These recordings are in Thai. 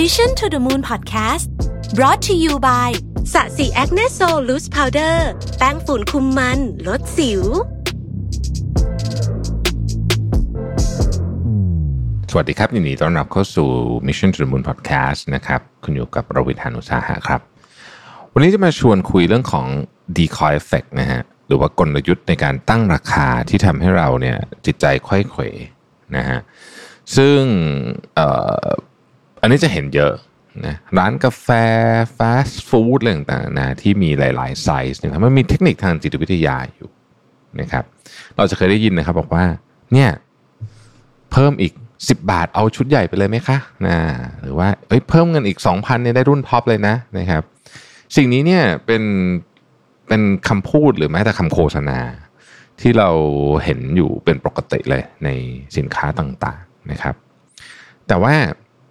Mission to the Moon Podcast brought to you by Sasi Acne Sol Loose Powder แป้งฝุ่นคุมมัน ลดสิว สวัสดีครับยินดีต้อนรับเข้าสู่ Mission to the Moon Podcast นะครับ คุณอยู่กับรวิศ หาญอุตสาหะครับ วันนี้จะมาชวนคุยเรื่องของ decoy effect นะฮะ หรือว่ากลยุทธ์ในการตั้งราคาที่ทำให้เราเนี่ยจิตใจไขว้เขวนะฮะ ซึ่งเอันนี้จะเห็นเยอะนะร้านกาแฟฟาสต์ฟู้ดอะไรต่างๆนะที่มีหลาย ๆ ไซส์เนี่ยมันมีเทคนิคทางจิตวิทยาอยู่นะครับเราจะเคยได้ยินนะครับบอกว่าเนี่ยเพิ่มอีก 10 บาทเอาชุดใหญ่ไปเลยไหมคะนะหรือว่าเอ้ยเพิ่มเงินอีก 2,000เนี่ยได้รุ่นท็อปเลยนะนะครับ สิ่งนี้เนี่ยเป็นเป็นคำพูดหรือแม้แต่คำโฆษณา ที่เราเห็นอยู่เป็นปกติเลยในสินค้าต่างๆนะครับ แต่ว่า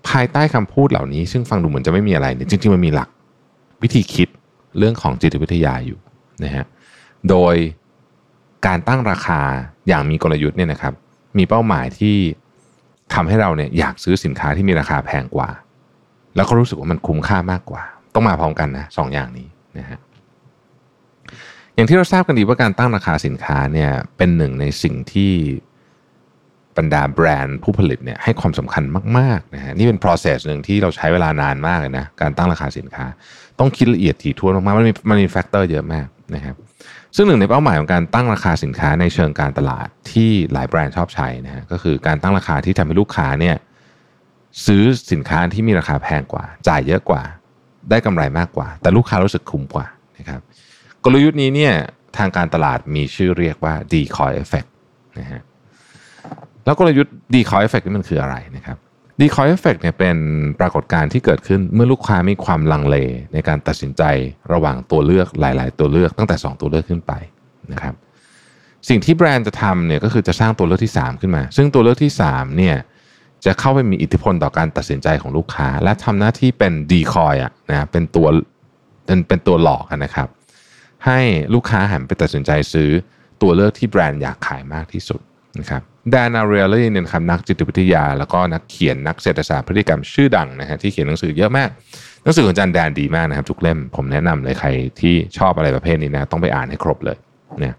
ภายใต้คำพูดเหล่านี้ ซึ่งฟังดูเหมือนจะไม่มีอะไรเนี่ยจริงๆมันมีหลักวิธีคิดเรื่องของจิตวิทยาอยู่นะฮะโดยการตั้งราคาอย่างมีกลยุทธ์เนี่ยนะครับ มีเป้าหมายที่ทำให้เราเนี่ยอยากซื้อสินค้าที่มีราคาแพงกว่า แล้วก็รู้สึกว่ามันคุ้มค่ามากกว่า ต้องมาพร้อมกันนะสองอย่างนี้นะฮะอย่างที่เราทราบกันดีว่าการตั้งราคาสินค้าเนี่ยเป็นหนึ่งในสิ่งที่ บรรดาแบรนด์ผู้ผลิตเนี่ยให้ความสำคัญมากๆนะฮะนี่เป็น process หนึ่งที่เราใช้เวลานานมากเลยนะการตั้งราคาสินค้า ต้องคิดละเอียดถี่ถ้วนมากๆมันมีมันมี factor เยอะมากนะครับซึ่งหนึ่งในเป้าหมายของการตั้งราคาสินค้าในเชิงการตลาดที่หลายแบรนด์ชอบใช้นะฮะก็คือการตั้งราคาที่ทำให้ลูกค้าเนี่ยซื้อสินค้าที่มีราคาแพงกว่า จ่ายเยอะกว่า ได้กำไรมากกว่า แต่ลูกค้ารู้สึกคุ้มกว่านะครับกลยุทธ์นี้เนี่ยทางการตลาดมีชื่อเรียกว่า decoy effect นะฮะ แล้วกลยุทธ์ decoy effect นี่มันคืออะไรนะครับ decoy effect เนี่ยเป็นปรากฏการณ์ที่เกิดขึ้นเมื่อลูกค้ามีความลังเล ในการตัดสินใจระหว่างตัวเลือกหลาย ๆ ตัวเลือกตั้งแต่ 2 ตัวเลือกขึ้นไปนะครับสิ่งที่แบรนด์จะทำเนี่ยก็คือจะสร้างตัวเลือกที่ 3 ขึ้นมา ซึ่งตัวเลือกที่3เนี่ยจะเข้าไปมีอิทธิพลต่อการตัดสินใจของลูกค้า และทำหน้าที่เป็น decoy อะนะเป็นตัวเป็นเป็นตัวหลอกนะครับ ให้ลูกค้าหันไปตัดสินใจซื้อตัวเลือกที่แบรนด์อยากขายมากที่สุดนะครับ ดานาเรลลี่เนี่ยครับนักจิตวิทยา แล้วก็นักเขียนนักเศรษฐศาสตร์พฤติกรรมชื่อดังนะฮะที่เขียนหนังสือเยอะมากหนังสือของอาจารย์แดนดีมากนะครับ ทุกเล่มผมแนะนำเลยใครที่ชอบอะไรประเภทนี้นะต้องไปอ่านให้ครบเลยเนี่ย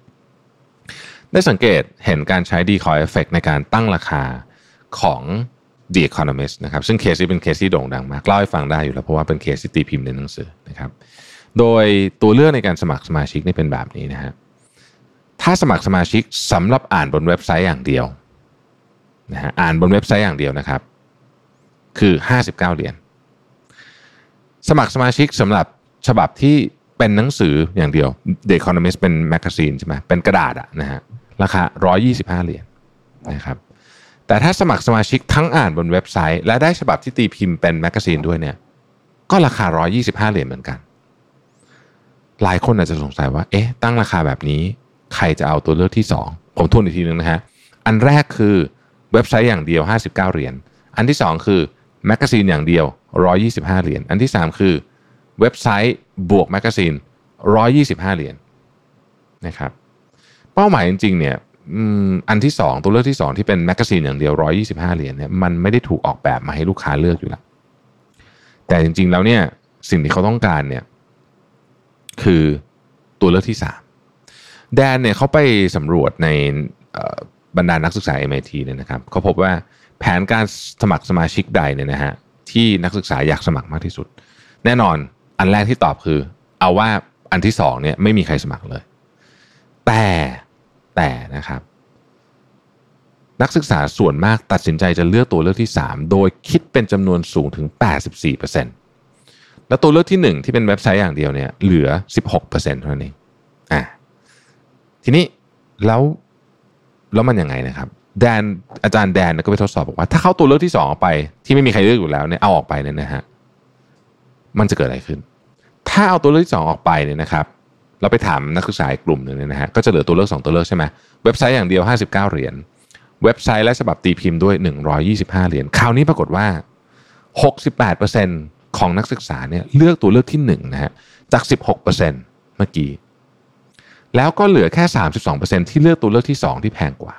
ได้สังเกตเห็นการใช้ decoy effect ในการตั้งราคาของ The Economist นะครับซึ่งเคสนี้เป็นเคสที่โด่งดังมากเล่าให้ฟังได้อยู่แล้วเพราะว่าเป็นเคสที่ตีพิมพ์ในหนังสือนะครับโดยตัวเลือกในการสมัครสมาชิกนี่เป็นแบบนี้นะฮะ ถ้าสมัครสมาชิกสำหรับอ่านบนเว็บไซต์อย่างเดียวนะฮะอ่านบนเว็บไซต์อย่างเดียวนะครับ คือ 59 เหรียญสมัครสมาชิกสำหรับฉบับที่เป็นหนังสืออย่างเดียว The Economist เป็น magazine ใช่ไหมเป็นกระดาษอะนะฮะราคา 125 เหรียญนะครับแต่ถ้าสมัครสมาชิกทั้งอ่านบนเว็บไซต์ และได้ฉบับที่ตีพิมพ์เป็น magazine ด้วยเนี่ยก็ราคา 125 เหรียญเหมือนกัน หลายคนอาจจะสงสัยว่า เอ๊ะ ตั้งราคาแบบนี้ ใครจะเอาตัวเลือกที่ 2 ผมทวนอีกทีนึงนะฮะ อันแรกคือเว็บไซต์อย่างเดียว 59 เหรียญ อันที่ 2 คือmagazine อย่างเดียว 125 เหรียญ อันที่ 3 คือเว็บไซต์บวก magazine 125 เหรียญนะครับ เป้าหมายจริงๆเนี่ยอันที่ 2 ตัวเลือกที่ 2 ที่เป็น magazine อย่างเดียว 125 เหรียญเนี่ยมันไม่ได้ถูกออกแบบมาให้ลูกค้าเลือกอยู่แล้ว แต่จริงๆแล้วเนี่ยสิ่งที่เขาต้องการเนี่ยคือตัวเลือกที่ 3 แดนเนี่ยเขาไปสำรวจในบรรดานักศึกษา MIT เนี่ยนะครับเขาพบว่าแผนการสมัครสมาชิกใดเนี่ยนะฮะที่นักศึกษาอยากสมัครมากที่สุด แน่นอนอันแรกที่ตอบคือ เอาว่าอันที่สองเนี่ยไม่มีใครสมัครเลย แต่แต่นะครับ นักศึกษาส่วนมากตัดสินใจจะเลือกตัวเลือกที่ 3 โดยคิดเป็นจำนวนสูงถึง 84%แล้วตัวเลือกที่ 1 ที่เป็นเว็บไซต์อย่างเดียวเนี่ยเหลือ 16%เท่านั้นเองอะ ทีนี้แล้วแล้วมันยังไงนะครับ แดนอาจารย์แดนก็ไปทดสอบบอกว่า ถ้าเข้าตัวเลือกที่สองออกไป ที่ไม่มีใครเลือกอยู่แล้วเนี่ยเอาออกไปเนี่ยนะฮะมันจะเกิดอะไรขึ้น ถ้าเอาตัวเลือกที่สองออกไปเนี่ยนะครับเราไปถามนักศึกษาอีกกลุ่มหนึ่งเนี่ยนะฮะก็จะเหลือตัวเลือก2ตัวเลือกใช่ไหมเว็บไซต์อย่างเดียว 59 เหรียญเว็บไซต์และฉบับตีพิมพ์ด้วย 125 เหรียญคราวนี้ปรากฏว่า 68%ของนักศึกษาเนี่ยเลือกตัวเลือกที่1นะฮะจาก 16%เมื่อกี้ แล้วก็เหลือแค่ 32%ที่เลือกตัวเลือกที่ 2 ที่แพงกว่า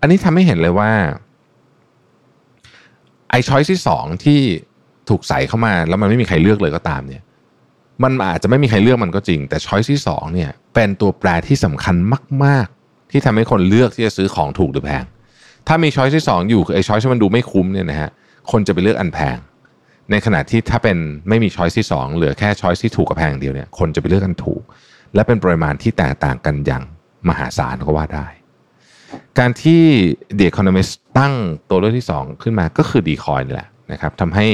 อันนี้ทำให้เห็นเลยว่าไอ้ช้อยที่ 2 ที่ถูกใส่เข้ามา แล้วมันไม่มีใครเลือกเลยก็ตามเนี่ยมันอาจจะไม่มีใครเลือกมันก็จริง แต่ช้อยที่สองเนี่ยเป็นตัวแปรที่สำคัญมาก ๆ ที่ทำให้คนเลือกที่จะซื้อของถูกหรือแพง ถ้ามีช้อยที่สองอยู่คือไอ้ช้อยที่มันดูไม่คุ้มเนี่ยนะฮะคนจะไปเลือกอันแพงในขณะที่ถ้าเป็นไม่มีช้อยที่สองเหลือแค่ช้อยที่ถูกกับแพงเดียวเนี่ยคนจะไปเลือกอันถูก และเป็นปริมาณที่แตกต่างกันอย่างมหาศาลก็ว่าได้ การที่ The Economist ตั้งตัวเลือกที่ 2 ขึ้นมาก็คือดีคอยนี่แหละนะครับทำให้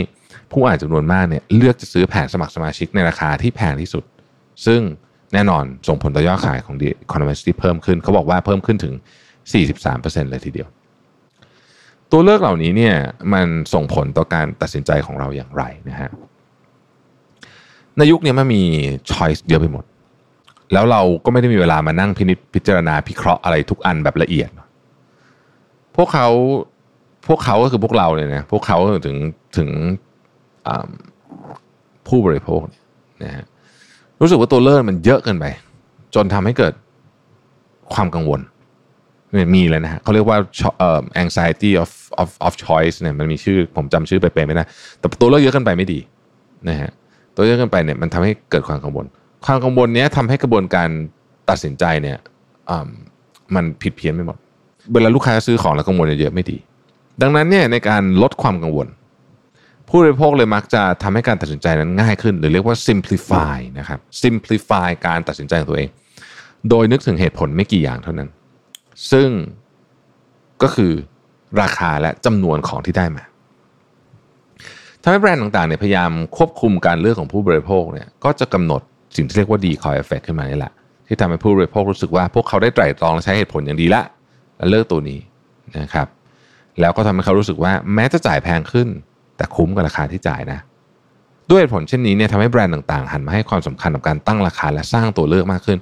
ผู้อ่านจำนวนมากเนี่ยเลือกจะซื้อแผนสมัครสมาชิกในราคาที่แพงที่สุด ซึ่งแน่นอนส่งผลต่อยอดขายของ The Economist ที่เพิ่มขึ้น เขาบอกว่าเพิ่มขึ้นถึง 43%เลยทีเดียว ตัวเลือกเหล่านี้เนี่ยมันส่งผลต่อการตัดสินใจของเราอย่างไรนะฮะในยุคนี้มันมีช้อยส์เยอะไปหมด แล้วเราก็ไม่ได้มีเวลามานั่งพินิจพิจารณาพิเคราะห์อะไรทุกอันแบบละเอียด พวกเขาพวกเขาก็คือพวกเราเนี่ยนะพวกเขาถึงถึงผู้บริโภคเนี่ยนะฮะรู้สึกว่าตัวเลือกมันเยอะเกินไป จนทำให้เกิดความกังวลมีเลยนะฮะเขาเรียกว่า anxiety of of of choice เนี่ยมันมีชื่อผมจำชื่อไปเป็นไม่ได้แต่ตัวเลือกเยอะเกินไปไม่ดีนะฮะตัวเลือกเกินไปเนี่ยมันทำให้เกิดความกังวล ความกังวลนี้ทำให้กระบวนการตัดสินใจเนี่ยมันผิดเพี้ยนไปหมด เวลาลูกค้าซื้อของแล้วกังวลเยอะไม่ดี ดังนั้นเนี่ยในการลดความกังวล ผู้บริโภคเลยมักจะทำให้การตัดสินใจนั้นง่ายขึ้น หรือเรียกว่า simplify นะครับ simplify การตัดสินใจของตัวเอง โดยนึกถึงเหตุผลไม่กี่อย่างเท่านั้น ซึ่งก็คือราคาและจำนวนของที่ได้มาทำให้แบรนด์ต่างๆเนี่ยพยายามควบคุมการเลือกของผู้บริโภคเนี่ยก็จะกำหนด สิ่งที่เรียกว่า decoy effect ขึ้นมานี่แหละ ที่ทำให้ผู้บริโภครู้สึกว่าพวกเขาได้ไตร่ตรองและใช้เหตุผลอย่างดีละและเลือกตัวนี้นะครับ แล้วก็ทำให้เขารู้สึกว่าแม้จะจ่ายแพงขึ้น แต่คุ้มกับราคาที่จ่ายนะ ด้วยเหตุผลเช่นนี้เนี่ยทำให้แบรนด์ต่างๆ หันมาให้ความสำคัญกับการตั้งราคาและสร้างตัวเลือกมากขึ้น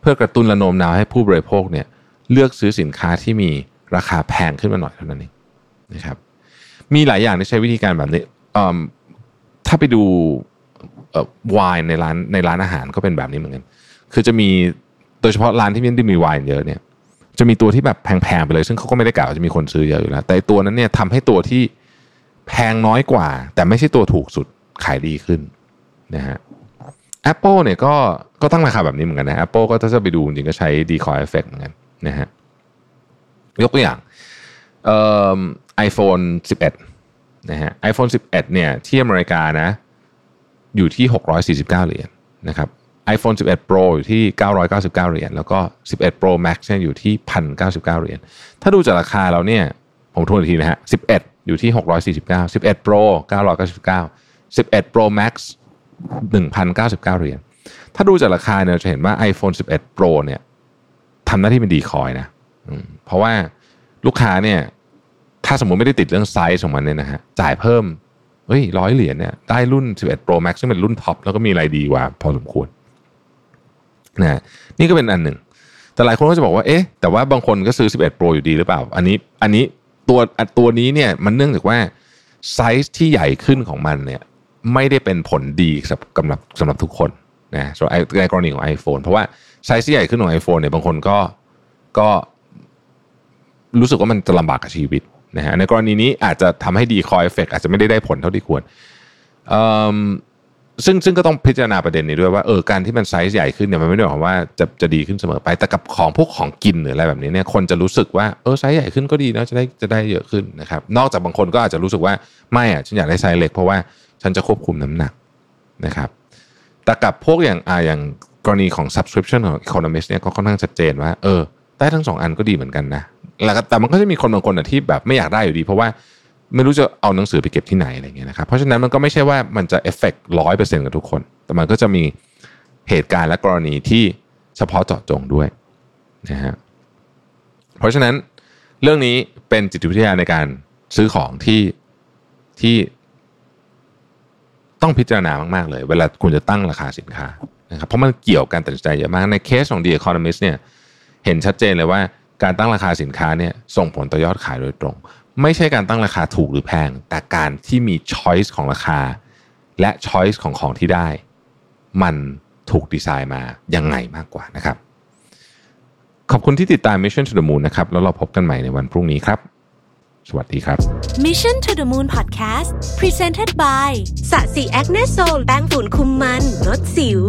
เพื่อกระตุ้นและโน้มน้าวให้ผู้บริโภคเนี่ยเลือกซื้อสินค้าที่มีราคาแพงขึ้นมาหน่อยเท่านั้นเองนะครับ มีหลายอย่างที่ใช้วิธีการแบบนี้ถ้าไปดู วายในร้านในร้านอาหารก็เป็นแบบนี้เหมือนกัน คือจะมีโดยเฉพาะร้านที่ม่ได้มีวายเยอะเนี่ย จะมีตัวที่แบบแพงๆไปเลย ซึ่งเขาก็ไม่ได้กล่าวจะมีคนซื้อเยอะอยู่แล้ว แต่ตัวนั้นเนี่ยทำให้ตัวที่แพงน้อยกว่า แต่ไม่ใช่ตัวถูกสุดขายดีขึ้นนะฮะ Apple เนี่ยก็ก็ตั้งราคาแบบนี้เหมือนกันนะ Apple ก็ถ้าจะไปดูจริงก็ใช้ decoy effect เหมือนกันนะฮะยกตัวอย่างเอ่อ iPhone 11นะฮะ iPhone 11 เนี่ยที่อเมริกานะ อยู่ที่ 649 เหรียญนะครับ iPhone 11 Pro อยู่ที่ 999 เหรียญแล้วก็ 11 Pro Max เนี่ยอยู่ที่ 1,099 เหรียญถ้าดูจากราคาเราเนี่ยผมทวนอีกทีนะฮะ 11 อยู่ที่ 649 11 Pro 999 11 Pro Max 1,099 เหรียญถ้าดูจากราคาเนี่ยจะเห็นว่า iPhone 11 Pro เนี่ยทำหน้าที่เป็นดีคอยนะเพราะว่าลูกค้าเนี่ยถ้าสมมุติไม่ได้ติดเรื่องไซส์ของมันเนี่ยนะฮะจ่ายเพิ่ม เฮ้ยร้อยเหรียญเนี่ยได้รุ่น 11 Pro Max ซึ่งเป็นรุ่นท็อปแล้วก็มีอะไรดีกว่า พอสมควรนะนี่ก็เป็นอันหนึ่ง แต่หลายคนก็จะบอกว่าเอ๊ะแต่ว่าบางคนก็ซื้อ 11 Pro อยู่ดีหรือเปล่า อันนี้อันนี้ตัวตัวนี้เนี่ยมันเนื่องจากว่าไซส์ที่ใหญ่ขึ้นของมันเนี่ยไม่ได้เป็นผลดีสำหรับสำหรับทุกคนนะส่วนในกรณีของ iPhone เพราะว่าไซส์ที่ใหญ่ขึ้นของ iPhone เนี่ยบางคนก็ก็รู้สึกว่ามันจะลำบากกับชีวิต นะฮะในกรณีนี้อาจจะทำให้ decoy effect อาจจะไม่ได้ได้ผลเท่าที่ควรซึ่งซึ่งก็ต้องพิจารณาประเด็นนี้ด้วยว่าเออการที่มันไซส์ใหญ่ขึ้นเนี่ยมันไม่ได้หมายความว่าจะจะดีขึ้นเสมอไปแต่กับของพวกของกินหรืออะไรแบบนี้เนี่ยคนจะรู้สึกว่าเออไซส์ใหญ่ขึ้นก็ดีนะจะได้จะได้เยอะขึ้นนะครับนอกจากบางคนก็อาจจะรู้สึกว่าไม่อะฉันอยากได้ไซส์เล็กเพราะว่าฉันจะควบคุมน้ำหนักนะครับแต่กับพวกอย่างอ่าอย่างกรณีของ subscription ของ Economist เนี่ยก็ค่อนข้างชัดเจนว่าเออได้ทั้งสองอันก็ดีเหมือนกันนะ แล้วแต่มันก็จะมีคนบางคนที่แบบไม่อยากได้อยู่ดี เพราะว่าไม่รู้จะเอาหนังสือไปเก็บที่ไหนอะไรเงี้ยนะครับเพราะฉะนั้นมันก็ไม่ใช่ว่ามันจะเอฟเฟกต์ร้อยเปอร์เซ็นต์กับทุกคน แต่มันก็จะมีเหตุการณ์และกรณีที่เฉพาะเจาะจงด้วยนะฮะเพราะฉะนั้นเรื่องนี้เป็นจิตวิทยาในการซื้อของที่ที่ต้องพิจารณามากๆเลย เวลาคุณจะตั้งราคาสินค้านะครับเพราะมันเกี่ยวกันตัดสินใจเยอะมากในเคสของ The Economist เนี่ยเห็นชัดเจนเลยว่า การตั้งราคาสินค้าเนี่ยส่งผลต่อยอดขายโดยตรง ไม่ใช่การตั้งราคาถูกหรือแพง แต่การที่มีช้อยส์ของราคา และช้อยส์ของของที่ได้ มันถูกดีไซน์มายังไงมากกว่านะครับ ขอบคุณที่ติดตาม Mission to the Moon นะครับ แล้วเราพบกันใหม่ในวันพรุ่งนี้ครับ สวัสดีครับ Mission to the Moon Podcast Presented by สะสีแอคเนโซลแป้งฝุ่นคุมมันลดสิว